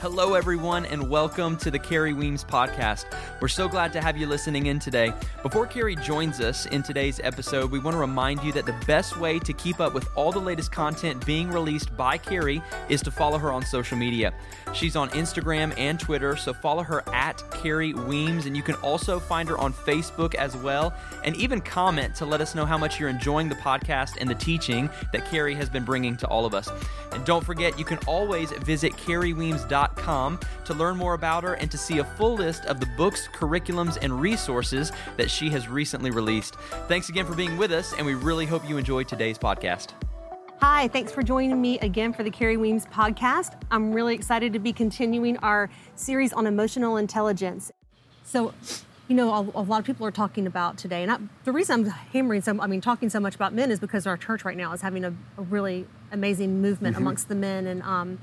Hello, everyone, and welcome to the Kerri Weems podcast. We're so glad to have you listening in today. Before Kerri joins us in today's episode, we want to remind you that the best way to keep up with all the latest content being released by Kerri is to follow her on social media. She's on Instagram and Twitter, so follow her at Kerri Weems, and you can also find her on Facebook as well, and even comment to let us know how much you're enjoying the podcast and the teaching that Kerri has been bringing to all of us. And don't forget, you can always visit kerriweems.com to learn more about her and to see a full list of the books, curriculums, and resources that she has recently released. Thanks again for being with us, and we really hope you enjoyed today's podcast. Hi, thanks for joining me again for the Kerri Weems podcast. I'm really excited to be continuing our series on emotional intelligence. So, you know, a, a lot of people are talking about today, and I, the reason I'm hammering so, I mean, talking so much about men is because our church right now is having a, a really amazing movement mm-hmm. amongst the men, and um,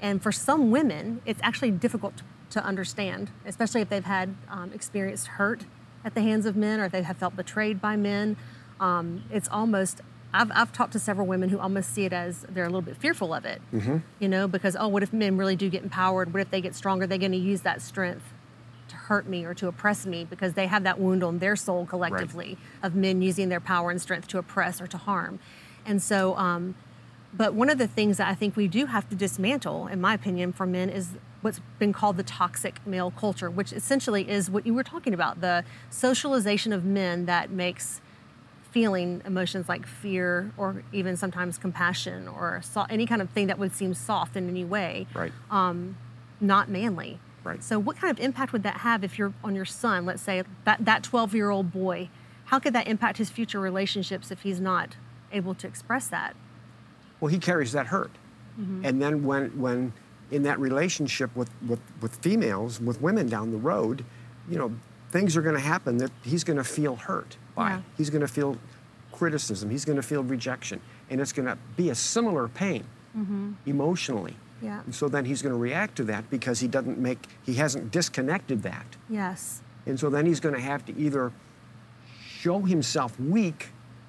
and for some women, it's actually difficult to understand, especially if they've had um, experienced hurt at the hands of men or if they have felt betrayed by men. Um, it's almost, I've, I've talked to several women who almost see it as they're a little bit fearful of it, mm-hmm. you know, because, oh, what if men really do get empowered? What if they get stronger? Are They're going to use that strength to hurt me or to oppress me because they have that wound on their soul collectively right. of men using their power and strength to oppress or to harm. And so, um, but one of the things that I think we do have to dismantle, in my opinion, for men is what's been called the toxic male culture, which essentially is what you were talking about the socialization of men that makes feeling emotions like fear or even sometimes compassion or so, any kind of thing that would seem soft in any way right. um, not manly. Right. So, what kind of impact would that have if you're on your son, let's say that that 12 year old boy? How could that impact his future relationships if he's not able to express that? Well, he carries that hurt. Mm-hmm. And then when, when in that relationship with, with, with females, with women down the road, you know, things are going to happen that he's going to feel hurt by. Yeah. He's going to feel criticism. He's going to feel rejection. And it's going to be a similar pain mm-hmm. emotionally. Yeah. And so then he's going to react to that because he doesn't make, he hasn't disconnected that. Yes. And so then he's going to have to either show himself weak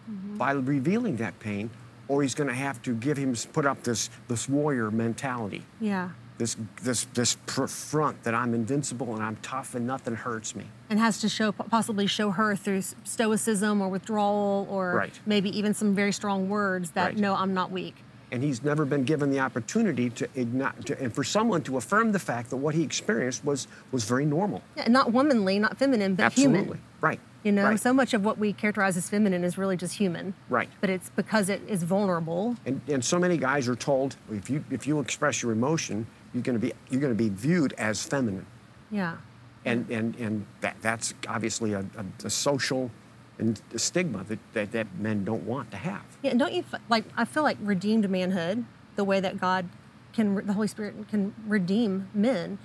mm-hmm. by revealing that pain or he's going to have to give him put up this this warrior mentality. Yeah. This this this front that I'm invincible and I'm tough and nothing hurts me. And has to show possibly show her through stoicism or withdrawal or right. maybe even some very strong words that right. no, I'm not weak. And he's never been given the opportunity to, ignite, to, and for someone to affirm the fact that what he experienced was was very normal. Yeah, not womanly, not feminine, but Absolutely. human. Right. You know, right. so much of what we characterize as feminine is really just human. Right. But it's because it is vulnerable. And, and so many guys are told if you if you express your emotion, you're going to be you're going to be viewed as feminine. Yeah. And and and that that's obviously a, a, a social and a stigma that, that that men don't want to have. Yeah. And don't you like? I feel like redeemed manhood, the way that God can, the Holy Spirit can redeem men,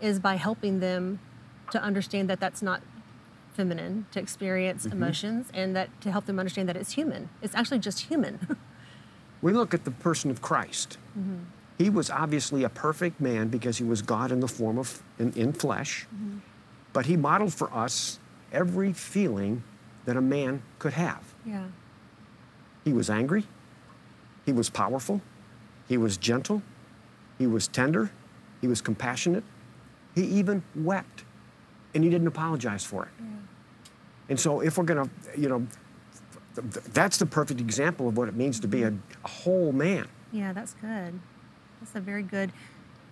is by helping them to understand that that's not feminine to experience mm-hmm. emotions and that to help them understand that it's human. It's actually just human. we look at the person of Christ. Mm-hmm. He was obviously a perfect man because he was God in the form of in, in flesh. Mm-hmm. But he modeled for us every feeling that a man could have. Yeah. He was angry. He was powerful. He was gentle. He was tender. He was compassionate. He even wept. And he didn't apologize for it. Yeah. And so, if we're going to, you know, that's the perfect example of what it means to be a, a, whole man. Yeah, that's good. That's a very good.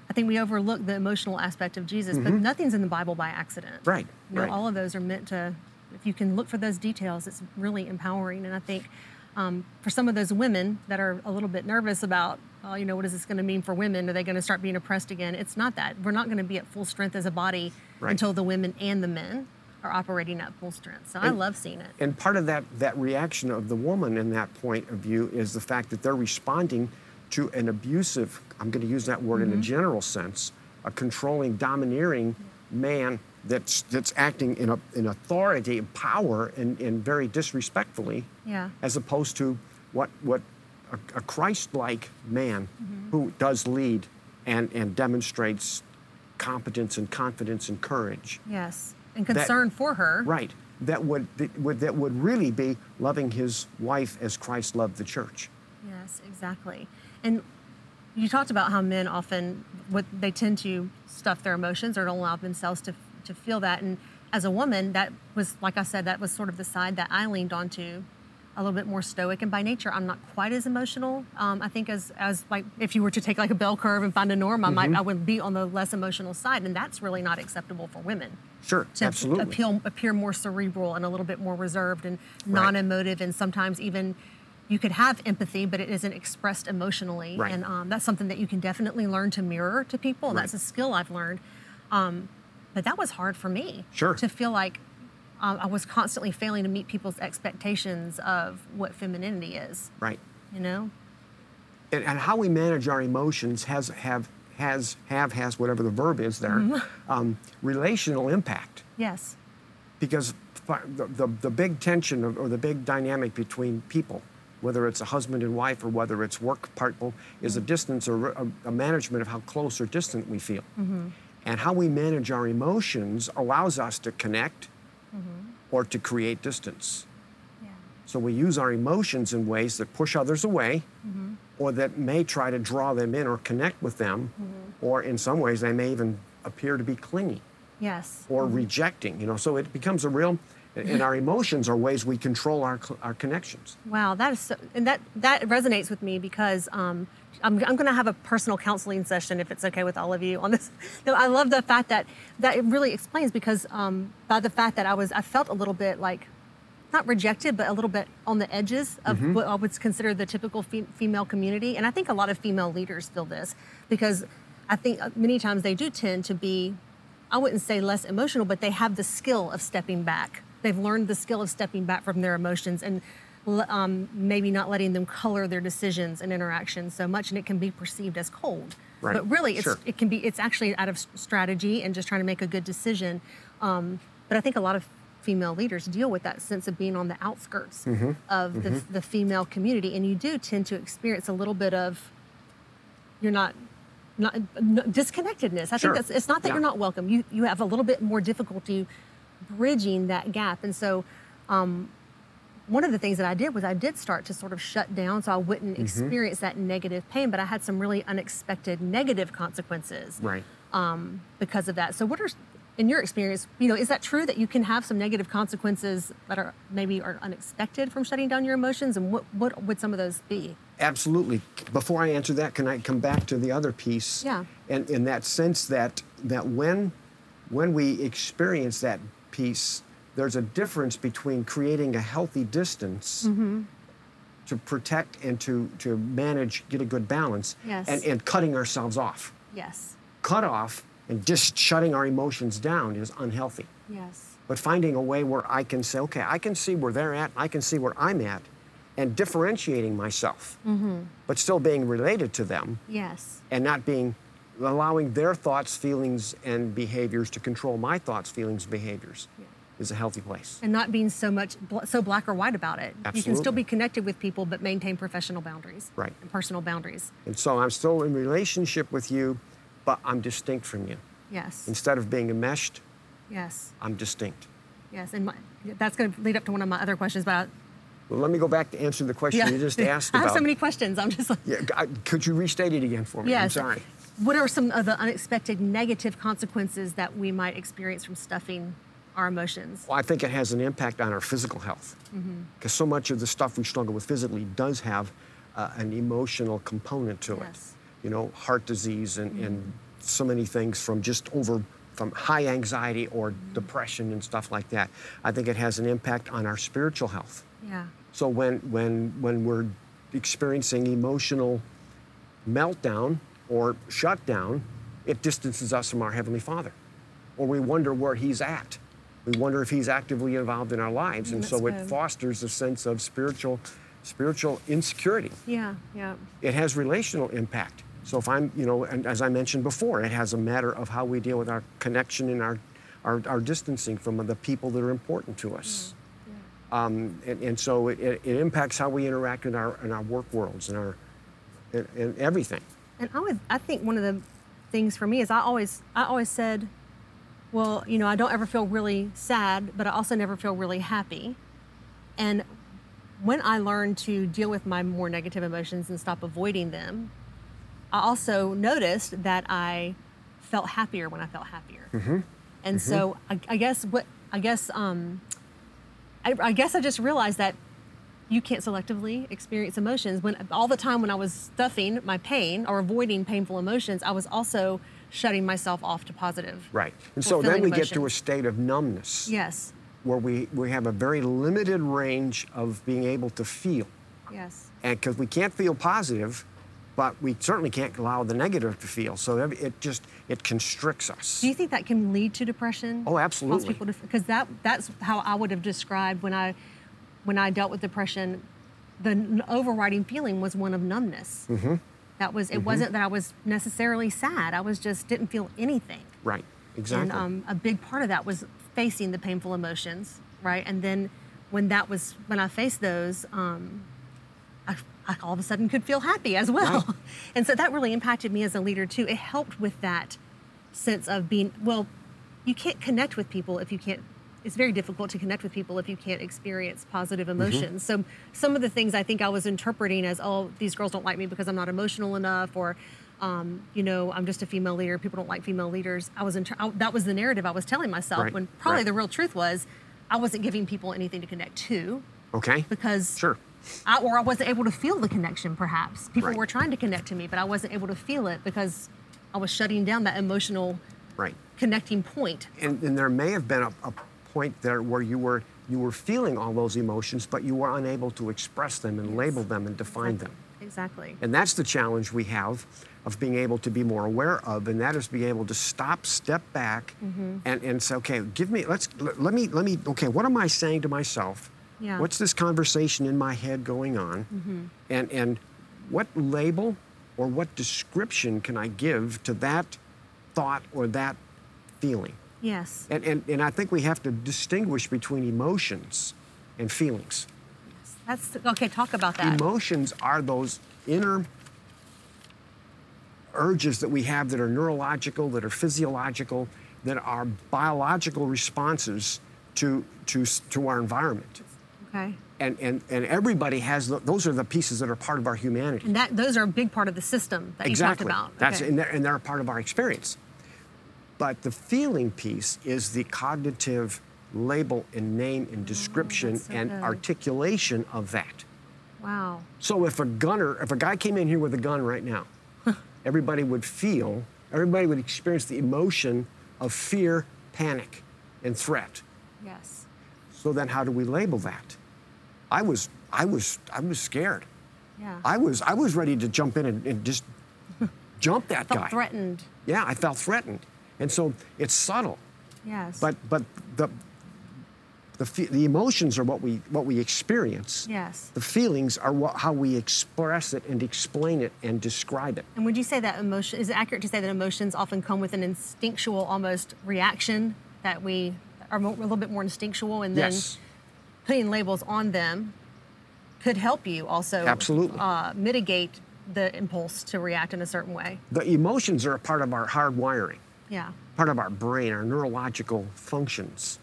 I think we overlook the emotional aspect of Jesus, mm-hmm. but nothing's in the Bible by accident. Right. You know, right. all of those are meant to. If you can look for those details, it's really empowering. And I think um, for some of those women that are a little bit nervous about, oh, you know, what is this going to mean for women? Are they going to start being oppressed again? It's not that. We're not going to be at full strength as a body right. until the women and the men are operating at full strength. So and, I love seeing it. And part of that that reaction of the woman in that point of view is the fact that they're responding to an abusive, I'm going to use that word mm-hmm. in a mm-hmm. general sense, a controlling, domineering man that's that's acting in a, in authority and power and, and very disrespectfully. Yeah. As opposed to what what a, a Christ-like man mm-hmm. who does lead and, and demonstrates competence and confidence and courage. Yes and concern that, for her. Right. That would, that would that would really be loving his wife as Christ loved the church. Yes, exactly. And you talked about how men often what they tend to stuff their emotions or don't allow themselves to to feel that. And as a woman that was like i said that was sort of the side that i leaned onto a little bit more stoic. And by nature i'm not quite as emotional um, i think as as like if you were to take like a bell curve and find a norm i might i would be on the less emotional side. And that's really not acceptable for women. Sure, to absolutely. appeal, appear more cerebral and a little bit more reserved and non-emotive. And sometimes even you could have empathy but it isn't expressed emotionally. Right. and um, that's something that you can definitely learn to mirror to people. And that's a skill i've learned. Um, but that was hard for me Sure. to feel like um, i was constantly failing to meet people's expectations of what femininity is. Right. you know? And, and how we manage our emotions has have has have has whatever the verb is there um, relational impact. Yes. Because the, the, the big tension or, or the big dynamic between people whether it's a husband and wife or whether it's work people is a distance or a, a management of how close or distant we feel and how we manage our emotions allows us to connect mm-hmm. or to create distance. Yeah. So we use our emotions in ways that push others away mm-hmm. or that may try to draw them in or connect with them, mm-hmm. or in some ways they may even appear to be clingy yes. or rejecting, you know. So it becomes a real, and our emotions are ways we control our, our connections. Wow, that is so, and that that resonates with me because um, I'm, I'm going to have a personal counseling session if it's okay with all of you on this. No, I love the fact that that it really explains because um, by the fact that I was I felt a little bit like not rejected but a little bit on the edges of Mm-hmm. what I would consider the typical fe- female community, and I think a lot of female leaders feel this because I think uh, many times they do tend to be I wouldn't say less emotional, but they have the skill of stepping back. They've learned the skill of stepping back from their emotions and um, maybe not letting them color their decisions and interactions so much, and it can be perceived as cold. Right. But really, it's, Sure. it can be. It's actually out of strategy and just trying to make a good decision. Um, but I think a lot of female leaders deal with that sense of being on the outskirts Mm-hmm. of The, the female community, and you do tend to experience a little bit of you're not not disconnectedness. I Sure. think that's it's not that Yeah. you're not welcome. You you have a little bit more difficulty bridging that gap, and so. Um, one of the things that I did was I did start to sort of shut down so I wouldn't Mm-hmm. experience that negative pain, but I had some really unexpected negative consequences Right. um, because of that. So, what are, in your experience, you know, is that true that you can have some negative consequences that are maybe are unexpected from shutting down your emotions, and what what would some of those be? Absolutely. Before I answer that, can I come back to the other piece? Yeah. And in that sense that that when when we experience that piece, there's a difference between creating a healthy distance Mm-hmm. to protect and to to manage, get a good balance, Yes. and, and cutting ourselves off. Yes. Cut off and just shutting our emotions down is unhealthy. Yes. But finding a way where I can say, okay, I can see where they're at, I can see where I'm at, and differentiating myself, but still being related to them Yes. and not being allowing their thoughts, feelings, and behaviors to control my thoughts, feelings, behaviors is a healthy place. And not being so much so black or white about it. You can still be connected with people, but maintain professional boundaries. Right. And personal boundaries. And so I'm still in relationship with you, but I'm distinct from you. Yes. Instead of being enmeshed, Yes. I'm distinct. Yes. And my, that's going to lead up to one of my other questions, but I, Well, let me go back to answer the question you just asked I about. have so many questions. I'm just like. yeah, could you restate it again for me? I'm Yes. sorry. What are some of the unexpected negative consequences that we might experience from stuffing our emotions? Well, I think it has an impact on our physical health mm-hmm. because so much of the stuff we struggle with physically does have uh, an emotional component to Yes. it. You know, heart disease and, and mm-hmm. so many things from just over from high anxiety or mm-hmm. depression and stuff like that. I think it has an impact on our spiritual health. Yeah. So when when when we're experiencing emotional meltdown or shut down, it distances us from our heavenly Father, or we wonder where He's at. We wonder if He's actively involved in our lives, and Mm, so that's it fosters a sense of spiritual spiritual insecurity. Yeah. Yeah. It has relational impact. So if I'm, you know, and as I mentioned before, it has a matter of how we deal with our connection and our our, our distancing from the people that are important to us. Um, and, and so it, it, impacts how we interact in our in our work worlds and our in, in everything. And I would, I think one of the things for me is I always, I always said, well, you know, I don't ever feel really sad, but I also never feel really happy. And when I learned to deal with my more negative emotions and stop avoiding them, I also noticed that I felt happier when I felt happier. Mm-hmm. And so I, I guess what I guess um, I, I guess I just realized that you can't selectively experience emotions. When all the time when I was stuffing my pain or avoiding painful emotions, I was also shutting myself off to positive. Right. And so then we get to a state of numbness Yes. where we, we have a very limited range of being able to feel. Yes. And because we can't feel positive, but we certainly can't allow the negative to feel. So it just, it constricts us. Do you think that can lead to depression? Oh, absolutely. because that that's how I would have described when I when I dealt with depression. The overriding feeling was one of numbness. Mm-hmm. That was it. Wasn't that I was necessarily sad. I was just didn't feel anything. Right. Exactly. And um, a big part of that was facing the painful emotions, right? And then when that was when I faced those, um, I, I all of a sudden could feel happy as well. Right. And so that really impacted me as a leader too. It helped with that sense of being well. You can't connect with people if you can't. It's very difficult to connect with people if you can't experience positive Mm-hmm. emotions. So some of the things I think I was interpreting as, oh, these girls don't like me because I'm not emotional enough, or um, you know, I'm just a female leader. People don't like female leaders. I was inter- I, that was the narrative I was telling myself. Right, When probably right. the real truth was, I wasn't giving people anything to connect to okay. because Sure. I, or I wasn't able to feel the connection. Perhaps people Right. were trying to connect to me, but I wasn't able to feel it because I was shutting down that emotional Right. connecting point. And, and there may have been a, a point there where you were you were feeling all those emotions, but you were unable to express them and label them and define them. Exactly. And that's the challenge we have of being able to be more aware of, and that is being able to stop, step back, Mm-hmm. and, and say, okay, give me, let's, let, let me, let me, okay, what am I saying to myself? Yeah. What's this conversation in my head going on? Mm-hmm. And, and what label or what description can I give to that thought or that feeling? Yes. And, and, and I think we have to distinguish between emotions and feelings. That's okay. Talk about that. Emotions are those inner urges that we have that are neurological, that are physiological, that are biological responses to, to, to our environment. okay. And, and, and everybody has, th- those are the pieces that are part of our humanity. And that those are a big part of the system that exactly. you talked about. That's, Okay. and, they're, and they're a part of our experience. But the feeling piece is the cognitive label and name and description Oh, so and good. articulation of that. wow. So if a gunner, if a guy came in here with a gun right now, everybody would feel, everybody would experience the emotion of fear, panic, and threat. Yes. So then how do we label that? I was, I was, I was scared. Yeah. I was, I was ready to jump in and, and just jump that felt guy. threatened. Yeah, I felt threatened. And so it's subtle, Yes. but but the the, the emotions are what we what we experience. yes. The feelings are what, how we express it and explain it and describe it. And would you say that emotion is it accurate to say that emotions often come with an instinctual almost reaction that we are a little bit more instinctual, and then yes, putting labels on them could help you also Absolutely. uh, mitigate the impulse to react in a certain way. the emotions are a part of our hard wiring, Yeah. part of our brain, our neurological functions.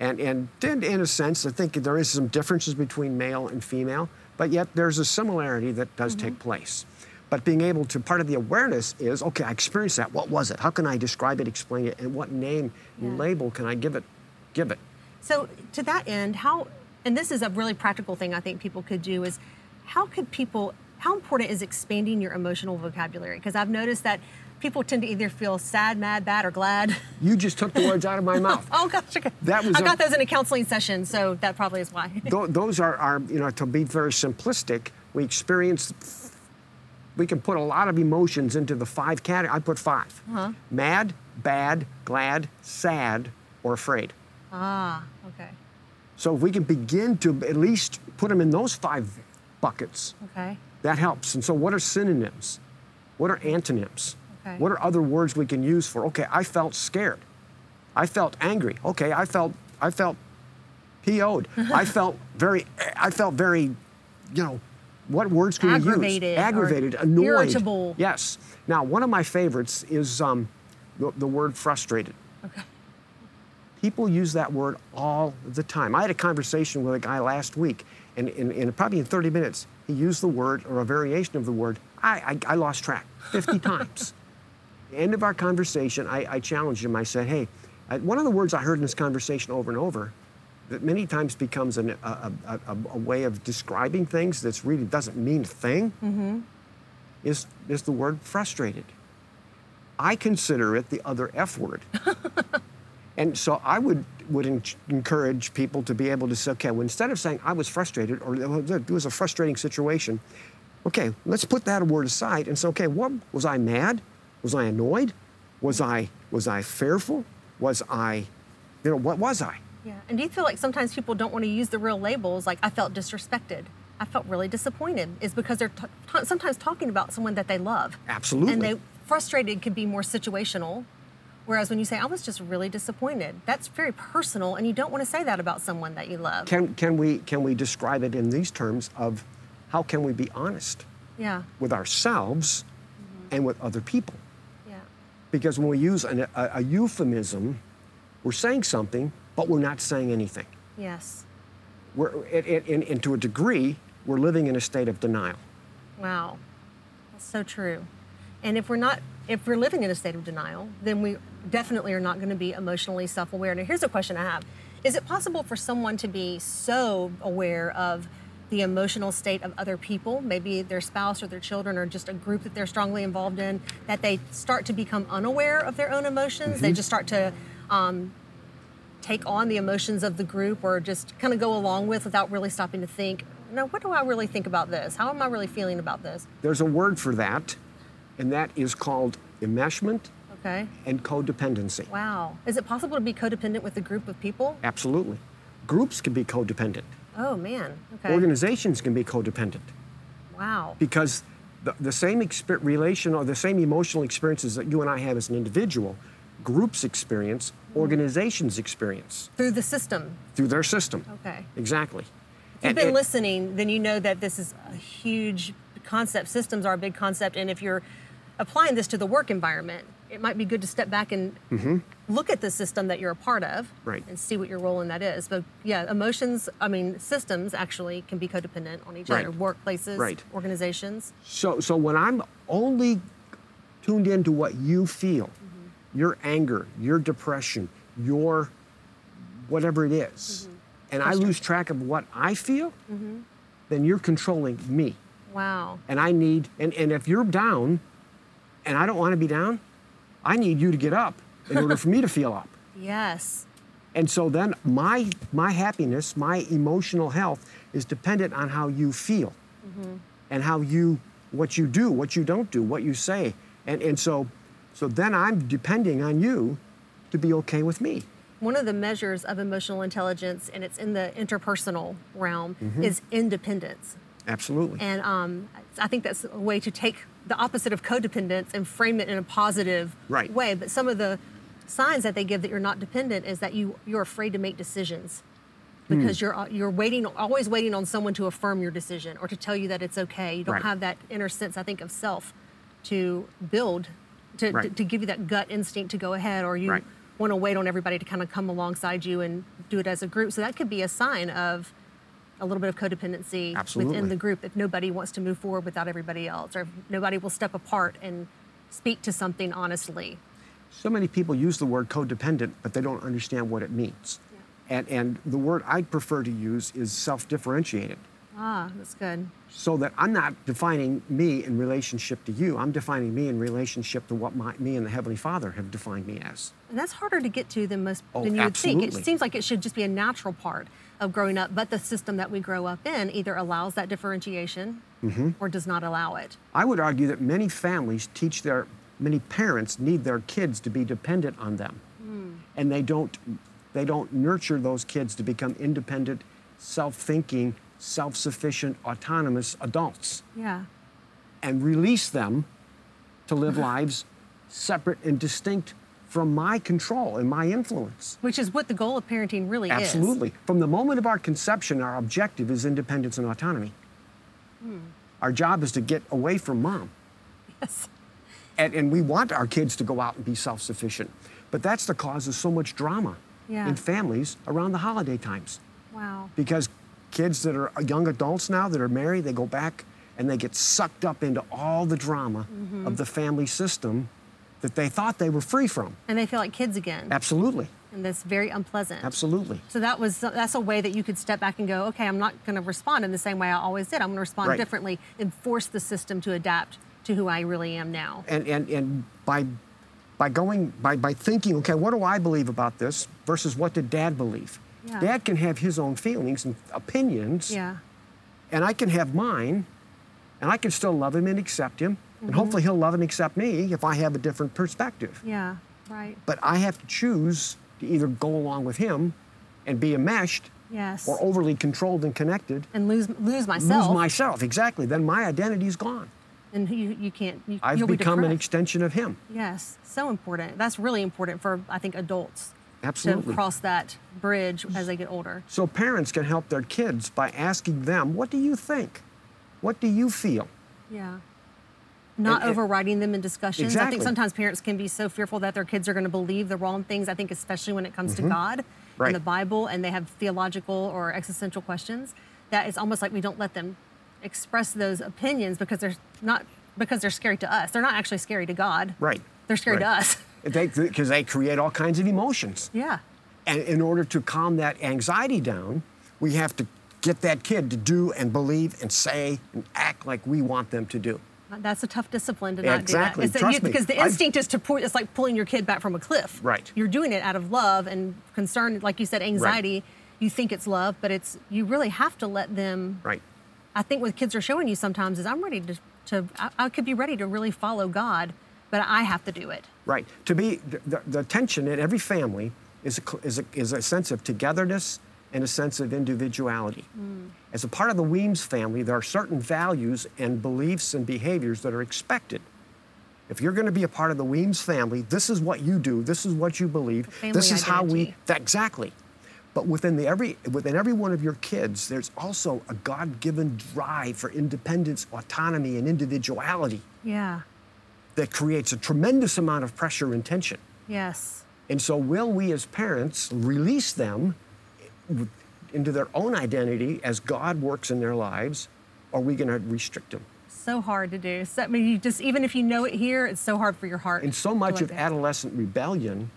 And, and in, in a sense, I think there is some differences between male and female, but yet there's a similarity that does take mm-hmm. place. But being able to, part of the awareness is, okay, I experienced that. What was it? How can I describe it, explain it, and what name and Yeah. label can I give it? Give it. So to that end, how and this is a really practical thing I think people could do is how could people how important is expanding your emotional vocabulary? Because I've noticed that people tend to either feel sad, mad, bad, or glad. You just took the words out of my mouth. oh gosh, okay. That was I a- got those in a counseling session, so that probably is why. Tho- those are, you know, to be very simplistic, we experience, we can put a lot of emotions into the five categories. I put 5 Mad, bad, glad, sad, or afraid. ah, okay. So if we can begin to at least put them in those five buckets, Okay. That helps. And so what are synonyms? What are antonyms? Okay. What are other words we can use for, okay, I felt scared. I felt angry. Okay, I felt, I felt PO'd. I felt very, I felt very, you know, what words can we use? Aggravated, annoyed. irritable. Yes. Now, one of my favorites is um, the, the word frustrated. Okay. People use that word all the time. I had a conversation with a guy last week, And in, in probably in 30 minutes, he used the word or a variation of the word, I, I, I lost track 50 times. the end of our conversation, I, I challenged him. I said, hey, I, one of the words I heard in this conversation over and over that many times becomes an, a, a, a, a way of describing things that really doesn't mean a thing mm-hmm. is, is the word frustrated. I consider it the other F word. and so I would, would en- encourage people to be able to say, okay, well, instead of saying I was frustrated or it was a frustrating situation, okay, let's put that word aside and say, okay, what was I mad? Was I annoyed? Was I was I fearful? Was I, you know, what was I? Yeah. And do you feel like sometimes people don't want to use the real labels? Like I felt disrespected. I felt really disappointed. Is because they're t- t- sometimes talking about someone that they love. Absolutely. And they frustrated could be more situational. Whereas when you say I was just really disappointed, that's very personal, and you don't want to say that about someone that you love. Can, can, we, can we describe it in these terms of how can we be honest yeah. with ourselves mm-hmm. and with other people? Yeah. Because when we use an, a, a euphemism, we're saying something, but we're not saying anything. Yes. We're, it, it, and, and to a degree, we're living in a state of denial. Wow. That's so true. And if we're not if we're living in a state of denial, then we definitely are not going to be emotionally self-aware. Now here's a question I have. Is it possible for someone to be so aware of the emotional state of other people, maybe their spouse or their children or just a group that they're strongly involved in, that they start to become unaware of their own emotions? They just start to um, take on the emotions of the group or just kind of go along with without really stopping to think, now, what do I really think about this? How am I really feeling about this? There's a word for that, and that is called enmeshment Okay. and codependency. Wow. Is it possible to be codependent with a group of people? Absolutely. Groups can be codependent. Oh, man. Okay. Organizations can be codependent wow. because the, the same exper- relation or the same emotional experiences that you and I have as an individual, groups experience, mm-hmm. organizations experience Through the system. through their system. Okay. Exactly. If you've been listening, then you know that this is a huge concept. Systems are a big concept. And if you're applying this to the work environment, it might be good to step back and mm-hmm. look at the system that you're a part of Mm-hmm. Right. and see what your role in that is. But yeah, emotions, I mean, systems actually can be codependent on each Right. other, workplaces, Right. organizations. So, so when I'm only tuned into what you feel, mm-hmm. your anger, your depression, your whatever it is, mm-hmm. and I lose track of what I feel, then you're controlling me. Wow. And I need, and, and if you're down and I don't want to be down, I need you to get up in order for me to feel up. Yes. And so then my my happiness, my emotional health is dependent on how you feel and how you what you do, what you don't do, what you say. And and so so then I'm depending on you to be okay with me. One of the measures of emotional intelligence, and it's in the interpersonal realm, Mm-hmm. is independence. Absolutely. And um, I think that's a way to take the opposite of codependence and frame it in a positive Right. way. But some of the signs that they give that you're not dependent is that you you're afraid to make decisions because Hmm. you're you're waiting always waiting on someone to affirm your decision or to tell you that it's okay. You don't Right. have that inner sense, I think, of self to build to, to, Right. to give you that gut instinct to go ahead, or you want to wait on everybody to kind of come alongside you and do it as a group. So that could be a sign of a little bit of codependency Absolutely. within the group if nobody wants to move forward without everybody else, or if nobody will step apart and speak to something honestly. So many people use the word codependent, but they don't understand what it means. And, and the word I prefer to use is self differentiated. Ah, that's good. So that I'm not defining me in relationship to you, I'm defining me in relationship to what my, me and the Heavenly Father have defined me as. And that's harder to get to than most Oh, than you would think. It seems like it should just be a natural part of growing up, but the system that we grow up in either allows that differentiation Mm-hmm. or does not allow it. I would argue that many families teach their, many parents need their kids to be dependent on them. And they don't, they don't nurture those kids to become independent, self thinking, self sufficient, autonomous adults Yeah. and release them to live lives separate and distinct from my control and my influence. Which is what the goal of parenting really is. Absolutely. From the moment of our conception, our objective is independence and autonomy. Hmm. Our job is to get away from mom. Yes. And, and we want our kids to go out and be self sufficient. But that's the cause of so much drama Yeah. in families around the holiday times Wow. because kids that are uh, young adults now that are married, they go back and they get sucked up into all the drama mm-hmm. of the family system that they thought they were free from. And they feel like kids again. Absolutely. And that's very unpleasant. Absolutely. So that was that's a way that you could step back and go, okay, I'm not going to respond in the same way I always did. I'm going to respond Right. differently and force the system to adapt to who I really am now. and and and by by going by by thinking okay what do i believe about this versus what did dad believe Yeah. dad can have his own feelings and opinions Yeah. and i can have mine and i can still love him and accept him Mm-hmm. and hopefully he'll love and accept me if i have a different perspective Yeah. Right. but i have to choose to either go along with him and be enmeshed Yes. or overly controlled and connected and lose lose myself. lose myself exactly then my identity is gone and you, you can't. You, i've you'll be become an extension of him Yes, so important. That's really important for I think adults Absolutely. to cross that bridge as they get older. So parents can help their kids by asking them, "What do you think? What do you feel?" Yeah. Not and- overriding them in discussions. I think sometimes parents can be so fearful that their kids are going to believe the wrong things. I think especially when it comes to God Mm-hmm. Right. and the Bible and they have theological or existential questions, that it's almost like we don't let them express those opinions because they're not because they're scary to us. They're not actually scary to God. Right. They're scary to Right. us. They because they create all kinds of emotions. Yeah. And in order to calm that anxiety down, we have to get that kid to do and believe and say and act like we want them to do. That's a tough discipline to not exactly. do that. It's that Trust me. Because the I've- instinct is to pull, it's like pulling your kid back from a cliff. Right. You're doing it out of love and concern, like you said, anxiety. You think it's love, but it's you really have to let them. Right. I think what kids are showing you sometimes is I'm ready to, to I, I could be ready to really follow God, but I have to do it. Right. To be the, the, the tension in every family is a, is, a, is a sense of togetherness and a sense of individuality. As a part of the Weems family, there are certain values and beliefs and behaviors that are expected. If you're going to be a part of the Weems family, this is what you do. This is what you believe. this is how we. That, exactly. But within the every within every one of your kids, there's also a God-given drive for independence, autonomy, and individuality Yeah. that creates a tremendous amount of pressure and tension. Yes. And so, will we as parents release them into their own identity as God works in their lives, are we going to restrict them? So hard to do. So, I mean, you just even if you know it here, it's so hard for your heart. And so much of go. adolescent rebellion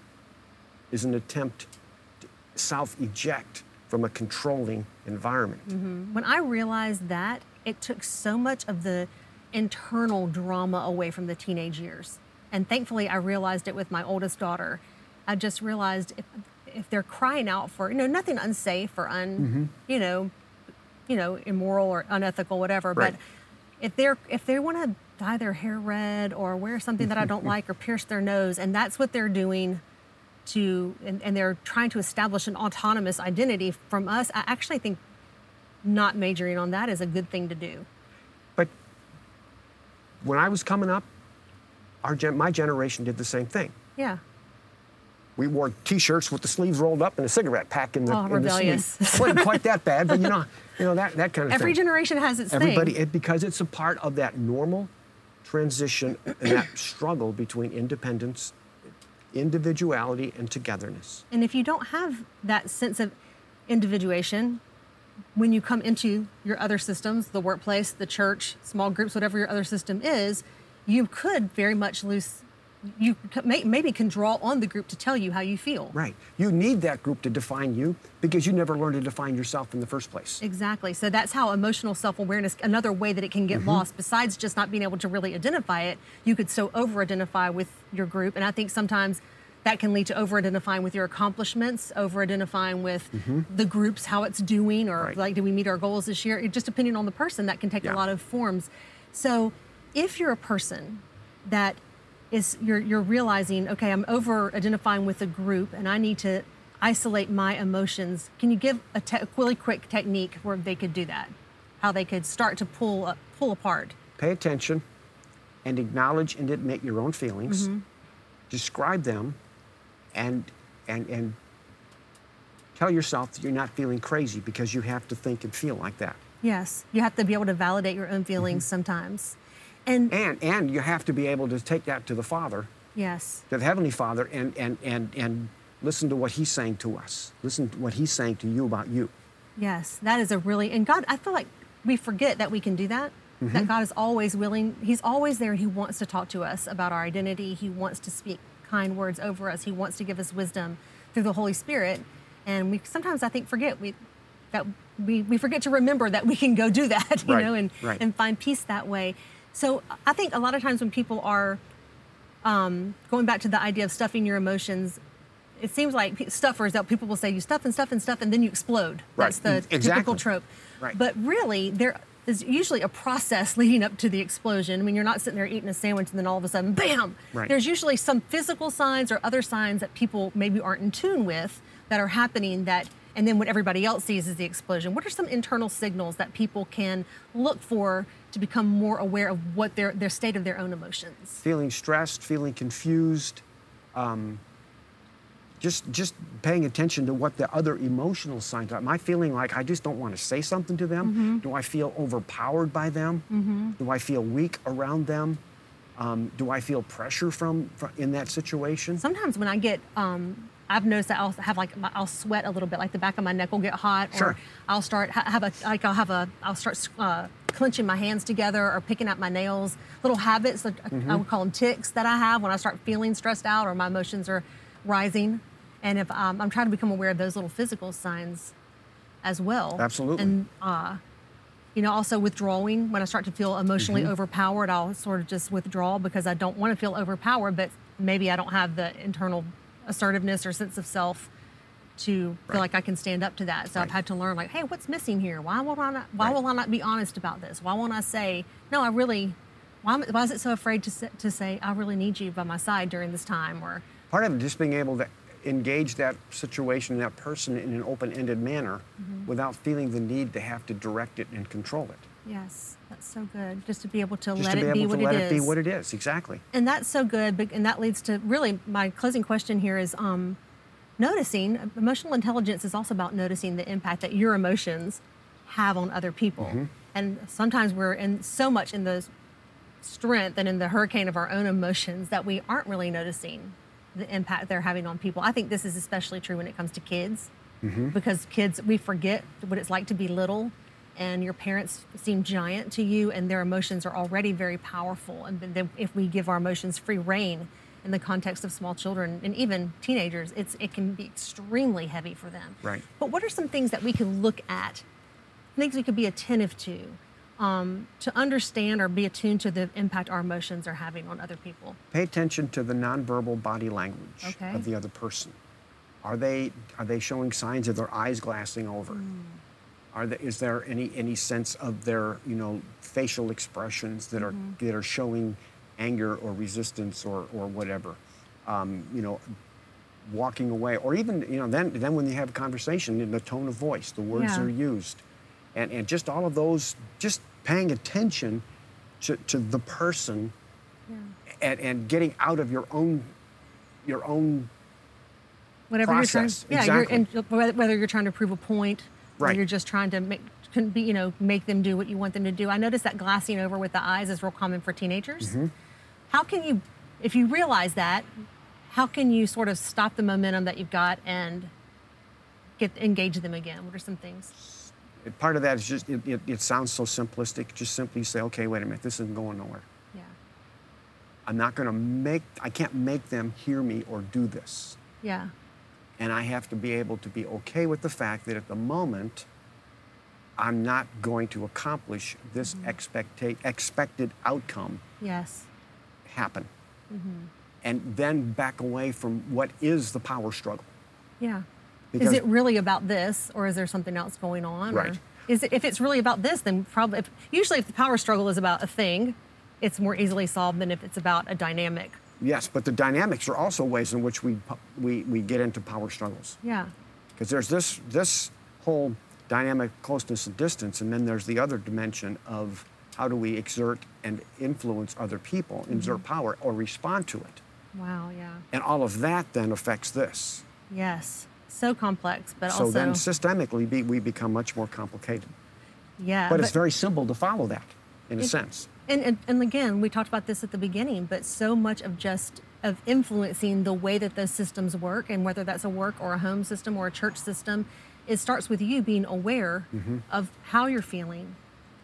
is an attempt to self eject from a controlling environment. Mm-hmm. when I realized that, it took so much of the internal drama away from the teenage years. And thankfully, I realized it with my oldest daughter. I just realized if, if they're crying out for, you know, nothing unsafe or un, Mm-hmm. you know, you know, immoral or unethical, whatever. Right. But if they're if they want to dye their hair red or wear something that I don't like or pierce their nose, and that's what they're doing to, and, and they're trying to establish an autonomous identity from us, I actually think not majoring on that is a good thing to do. But when I was coming up, our gen- my generation did the same thing. Yeah. We wore T-shirts with the sleeves rolled up and a cigarette pack in the, Oh, in the rebellious. sleeve. wasn't quite that bad, but you know, you know that, that kind of Every thing. generation has its Everybody, thing. it, because it's a part of that normal transition and that struggle between independence, individuality, and togetherness. And if you don't have that sense of individuation, when you come into your other systems, the workplace, the church, small groups, whatever your other system is, you could very much lose. You may, maybe can draw on the group to tell you how you feel. Right. You need that group to define you because you never learned to define yourself in the first place. Exactly. So that's how emotional self awareness, another way that it can get mm-hmm. lost, besides just not being able to really identify it, you could so over identify with your group. And I think sometimes that can lead to over identifying with your accomplishments, over identifying with mm-hmm. the groups, how it's doing, or Right. like, did we meet our goals this year? It just depending on the person, that can take Yeah. a lot of forms. So if you're a person that is you're you're realizing okay i'm over identifying with a group and i need to isolate my emotions. Can you give a te- really quick technique where they could do that? How they could start to pull up, pull apart. Pay attention and acknowledge and admit your own feelings. Mm-hmm. Describe them and and and tell yourself that you're not feeling crazy because you have to think and feel like that. yes. You have to be able to validate your own feelings mm-hmm. sometimes and And and you have to be able to take that to the Father, yes to the Heavenly Father, and and and and listen to what He's saying to us. Listen to what He's saying to you about you. Yes, that is a really and God. I feel like we forget that we can do that. That mm-hmm. God is always willing. He's always there, and He wants to talk to us about our identity. He wants to speak kind words over us. He wants to give us wisdom through the Holy Spirit. And we sometimes, I think, forget we that we, we forget to remember that we can go do that, you Right, know, and right. and find peace that way. So I think a lot of times when people are um, going back to the idea of stuffing your emotions, it seems like stuffers that people will say you stuff and stuff and stuff and then you explode. Right. That's the Exactly. typical trope. Right. But really, there is usually a process leading up to the explosion. I mean, you're not sitting there eating a sandwich and then all of a sudden, bam! Right. There's usually some physical signs or other signs that people maybe aren't in tune with that are happening that and then what everybody else sees is the explosion. What are some internal signals that people can look for to become more aware of what their their state of their own emotions? feeling stressed, feeling confused, um, just just paying attention to what the other emotional signs are. Am I feeling like I just don't want to say something to them? Mm-hmm. Do I feel overpowered by them? Do I feel weak around them? Um, do I feel pressure from, from in that situation? sometimes when I get, um, I've noticed that I'll have like my, I'll sweat a little bit, like the back of my neck will get hot, or Sure. I'll start ha- have a like I'll have a I'll start uh, clenching my hands together or picking out my nails. Little habits, that I would call them ticks that I have when I start feeling stressed out or my emotions are rising, and if um, I'm trying to become aware of those little physical signs as well. Absolutely. And uh, you know, also withdrawing when I start to feel emotionally Mm-hmm. overpowered, I'll sort of just withdraw because I don't want to feel overpowered, but maybe I don't have the internal assertiveness or sense of self to feel Right. like I can stand up to that. So I've had to learn, like, hey, what's missing here? Why will I not? Why Right. will I not be honest about this? Why won't I say, no, I really? Why, why is it so afraid to say, to say I really need you by my side during this time? Or Part of it just being able to engage that situation, that person in an open-ended manner Mm-hmm. without feeling the need to have to direct it and control it. yes, that's so good. Just to be able to Just let to be it be able what to let it it be what it is, exactly. and that's so good and that leads to really my closing question here is um, noticing emotional intelligence is also about noticing the impact that your emotions have on other people Mm-hmm. and sometimes we're in so much in the strength and in the hurricane of our own emotions that we aren't really noticing the impact they're having on people i think this is especially true when it comes to kids Mm-hmm. because kids we forget what it's like to be little and your parents seem giant to you and their emotions are already very powerful and then if we give our emotions free reign in the context of small children and even teenagers it's it can be extremely heavy for them Right. but what are some things that we can look at things we could be attentive to um, to understand or be attuned to the impact our emotions are having on other people Pay attention to the nonverbal body language Okay. of the other person. Are they are they showing signs of their eyes glassing over? Hmm. Are they, is there any any sense of their you know facial expressions that are Mm-hmm. that are showing anger or resistance or or whatever? Um, you know, walking away, or even you know then then when you have a conversation, in the tone of voice, the words Yeah. are used, and and just all of those, just paying attention to, to the person and, and getting out of your own your own whatever you're Process, trying yeah exactly. you're and whether you're trying to prove a point or you're just trying to make can be you know make them do what you want them to do i noticed that glassing over with the eyes is real common for teenagers Mm-hmm. How can you if you realize that how can you sort of stop the momentum that you've got and get engage them again? What are some things? Part of that is just it, it, it sounds so simplistic. Just simply say okay wait a minute. This isn't going nowhere. Yeah. I'm not going to make i can't make them hear me or do this. Yeah. And i have to be able to be okay with the fact that at the moment i'm not going to accomplish this mm-hmm. expecta- expected outcome yes happen. Mm-hmm. And then back away from what is the power struggle. Yeah. Because- is it really about this or is there something else going on or Right. is it, if it's really about this then probably if, usually if the power struggle is about a thing it's more easily solved than if it's about a dynamic. Yes but the dynamics are also ways in which we we, we get into power struggles. Yeah. Because there's this this whole dynamic closeness and distance and then there's the other dimension of how do we exert and influence other people exert power or respond to it? Wow yeah. And all of that then affects this. Yes so complex but so also So then systemically be, we become much more complicated. Yeah but, it's very simple to follow that in a It- sense. And, and and again, we talked about this at the beginning, but so much of just of influencing the way that those systems work, and whether that's a work or a home system or a church system, it starts with you being aware Mm-hmm. of how you're feeling,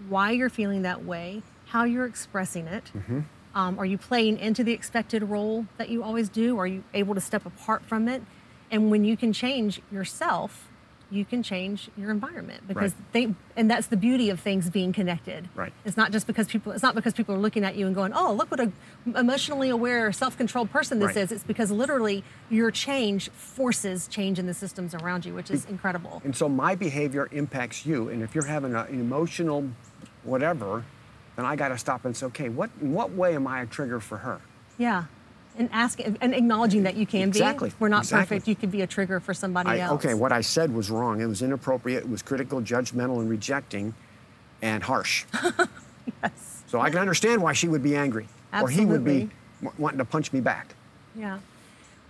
why you're feeling that way, how you're expressing it. Mm-hmm. Um, are you playing into the expected role that you always do? Are you able to step apart from it? And when you can change yourself, you can change your environment because Right. they and that's the beauty of things being connected. Right. It's not just because people it's not because people are looking at you and going, "Oh, look what a emotionally aware, self-controlled person this Right. is." It's because literally your change forces change in the systems around you, which is incredible. And so my behavior impacts you. And if you're having a, an emotional whatever, then I got to stop and say, okay, what in what way am I a trigger for her? Yeah. And asking and acknowledging that you can Exactly. be. We're not Exactly. perfect. You could be a trigger for somebody I, else. okay, what I said was wrong. It was inappropriate. It was critical, judgmental, and rejecting, and harsh. Yes. So I can understand why she would be angry, or he would be w- wanting to punch me back. Yeah.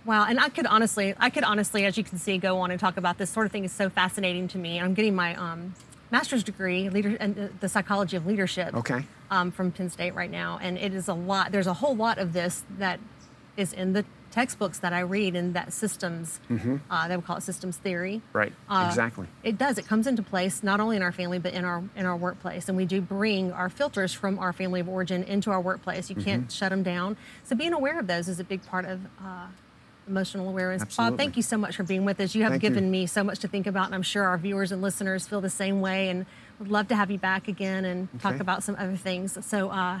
Wow. And I could honestly, I could honestly, as you can see, go on and talk about this sort of thing is so fascinating to me. I'm getting my um, master's degree, leader, and uh, the psychology of leadership. Okay. Um, from Penn State right now, and it is a lot. There's a whole lot of this that is in the textbooks that I read, and that systems. Uh, they would call it systems theory. Mm-hmm. Right. Uh, exactly. It does. It comes into place not only in our family but in our in our workplace, and we do bring our filters from our family of origin into our workplace. You can't Mm-hmm. shut them down. So being aware of those is a big part of uh, emotional awareness. Bob, thank you so much for being with us. You have Thank you. given me so much to think about, and I'm sure our viewers and listeners feel the same way. And would love to have you back again and talk about some other things. So. Uh,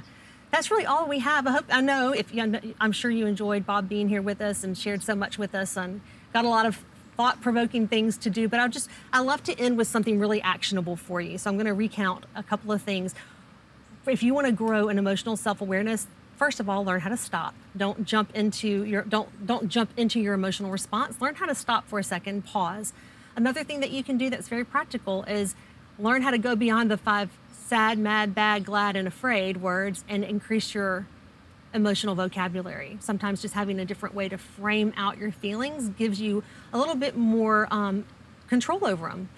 that's really all we have. I hope I know if you, I'm sure you enjoyed Bob being here with us and shared so much with us and got a lot of thought-provoking things to do. But I just I love to end with something really actionable for you. So I'm going to recount a couple of things. If you want to grow an emotional self-awareness, first of all, learn how to stop. Don't jump into your don't don't jump into your emotional response. Learn how to stop for a second, pause. Another thing that you can do that's very practical is learn how to go beyond the five sad, mad, bad, glad, and afraid words and increase your emotional vocabulary. Sometimes just having a different way to frame out your feelings gives you a little bit more um, control over them.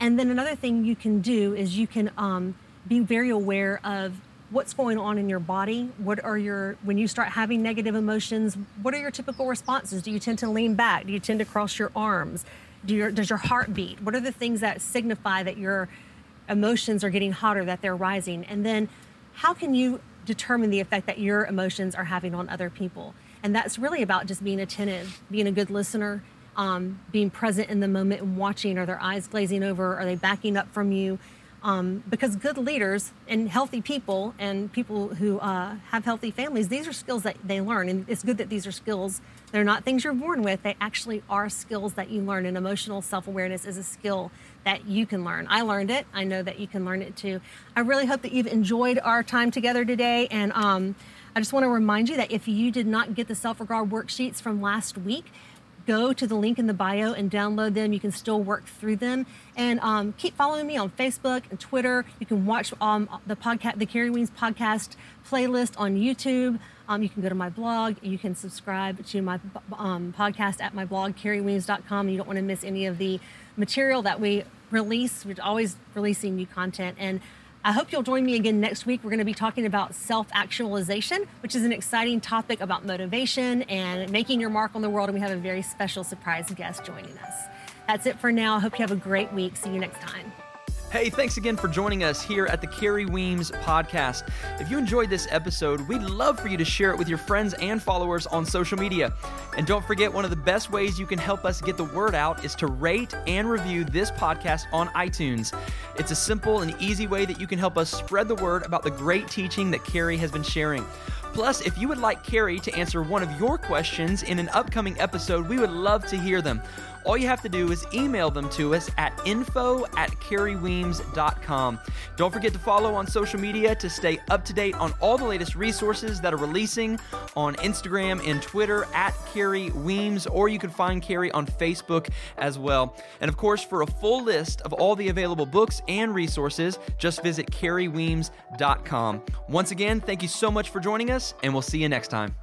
And then another thing you can do is you can um, be very aware of what's going on in your body. What are your, when you start having negative emotions, what are your typical responses? Do you tend to lean back? Do you tend to cross your arms? Do your, does your heart beat? What are the things that signify that your emotions are getting hotter, that they're rising? And then how can you determine the effect that your emotions are having on other people? And that's really about just being attentive, being a good listener, um, being present in the moment and watching. Are their eyes glazing over? Are they backing up from you? Um, because good leaders and healthy people and people who uh, have healthy families, these are skills that they learn. And it's good that these are skills. They're not things you're born with. They actually are skills that you learn. And emotional self awareness is a skill that you can learn. I learned it. I know that you can learn it too. I really hope that you've enjoyed our time together today. And um, I just want to remind you that if you did not get the self regard worksheets from last week, go to the link in the bio and download them. You can still work through them. And um, keep following me on Facebook and Twitter. You can watch um, the podcast, the Kerri Weems podcast playlist on YouTube. Um, you can go to my blog. You can subscribe to my um, podcast at my blog, kerriweems.com. You don't want to miss any of the material that we release. We're always releasing new content. And I hope you'll join me again next week. We're going to be talking about self actualization, which is an exciting topic about motivation and making your mark on the world. And we have a very special surprise guest joining us. That's it for now. I hope you have a great week. See you next time. Hey, thanks again for joining us here at the Kerri Weems podcast. If you enjoyed this episode, we'd love for you to share it with your friends and followers on social media. And don't forget, one of the best ways you can help us get the word out is to rate and review this podcast on iTunes. It's a simple and easy way that you can help us spread the word about the great teaching that Kerri has been sharing. Plus, if you would like Kerri to answer one of your questions in an upcoming episode, we would love to hear them. All you have to do is email them to us at info at kerriweems.com. Don't forget to follow on social media to stay up to date on all the latest resources that are releasing on Instagram and Twitter at Kerri Weems, or you can find Kerri on Facebook as well. And of course, for a full list of all the available books and resources, just visit kerriweems.com. Once again, thank you so much for joining us, and we'll see you next time.